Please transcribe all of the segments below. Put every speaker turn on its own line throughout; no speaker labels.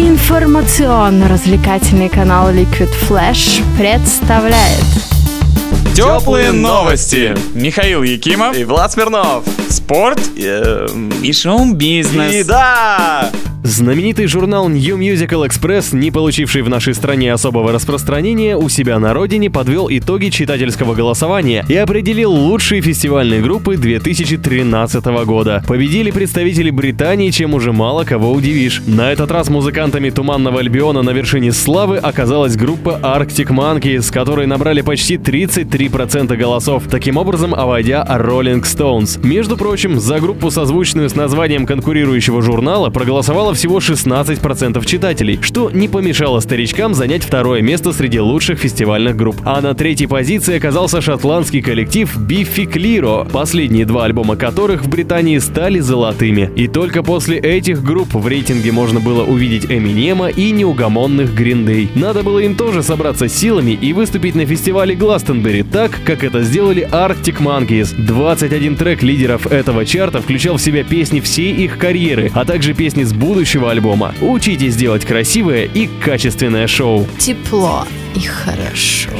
Информационно-развлекательный канал Liquid Flash представляет
Теплые новости. Михаил Якимов.
И Влад Смирнов.
Спорт.
Эм,
И шоу-бизнес.
И да!
Знаменитый журнал New Musical Express, не получивший в нашей стране особого распространения, у себя на родине подвел итоги читательского голосования и определил лучшие фестивальные группы 2013 года. Победили представители Британии, чем уже мало кого удивишь. На этот раз музыкантами Туманного Альбиона на вершине славы оказалась группа Arctic Monkeys, которые набрали почти 33% голосов, таким образом обойдя Rolling Stones. Между прочим, за группу, созвучную с названием конкурирующего журнала, проголосовало всего 16% читателей, что не помешало старичкам занять второе место среди лучших фестивальных групп. А на третьей позиции оказался шотландский коллектив Биффи Клиро, последние два альбома которых в Британии стали золотыми. И только после этих групп в рейтинге можно было увидеть Эминема и неугомонных Гриндей. Надо было им тоже собраться силами и выступить на фестивале Гластенбери так, как это сделали Arctic Monkeys. 21 трек лидеров этого чарта включал в себя песни всей их карьеры, а также песни с будущего альбома. Учитесь делать красивое и качественное шоу.
тепло и хорошо.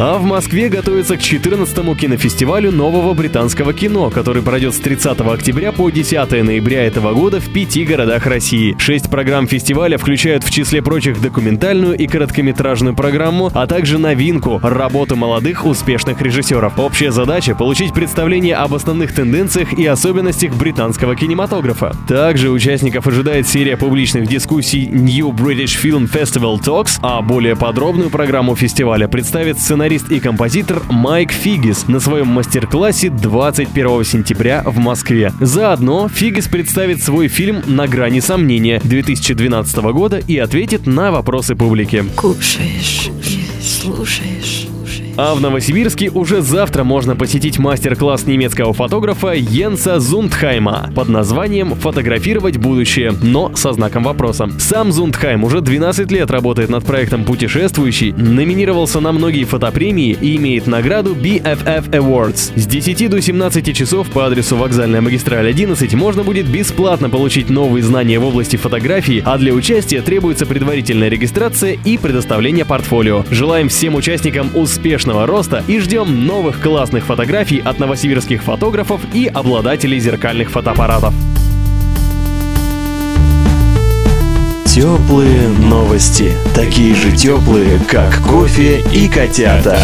А в Москве готовится к 14-му кинофестивалю нового британского кино, который пройдет с 30 октября по 10 ноября этого года в пяти городах России. Шесть программ фестиваля включают в числе прочих документальную и короткометражную программу, а также новинку – работу молодых успешных режиссеров. Общая задача – получить представление об основных тенденциях и особенностях британского кинематографа. Также участников ожидает серия публичных дискуссий New British Film Festival Talks, а более подробную программу фестиваля представит сценарист и композитор Майк Фигис на своем мастер-классе 21 сентября в Москве. Заодно Фигис представит свой фильм «На грани сомнения» 2012 года и ответит на вопросы публики.
Кушаешь, слушаешь.
А в Новосибирске уже завтра можно посетить мастер-класс немецкого фотографа Йенса Зундхайма под названием «Фотографировать будущее», но со знаком вопроса. Сам Зундхайм уже 12 лет работает над проектом «Путешествующий», номинировался на многие фотопремии и имеет награду BFF Awards. С 10 до 17 часов по адресу вокзальная магистраль 11 можно будет бесплатно получить новые знания в области фотографии, а для участия требуется предварительная регистрация и предоставление портфолио. Желаем всем участникам успешного роста и ждем новых классных фотографий от новосибирских фотографов и обладателей зеркальных фотоаппаратов.
Теплые новости. Такие же теплые, как кофе и котята.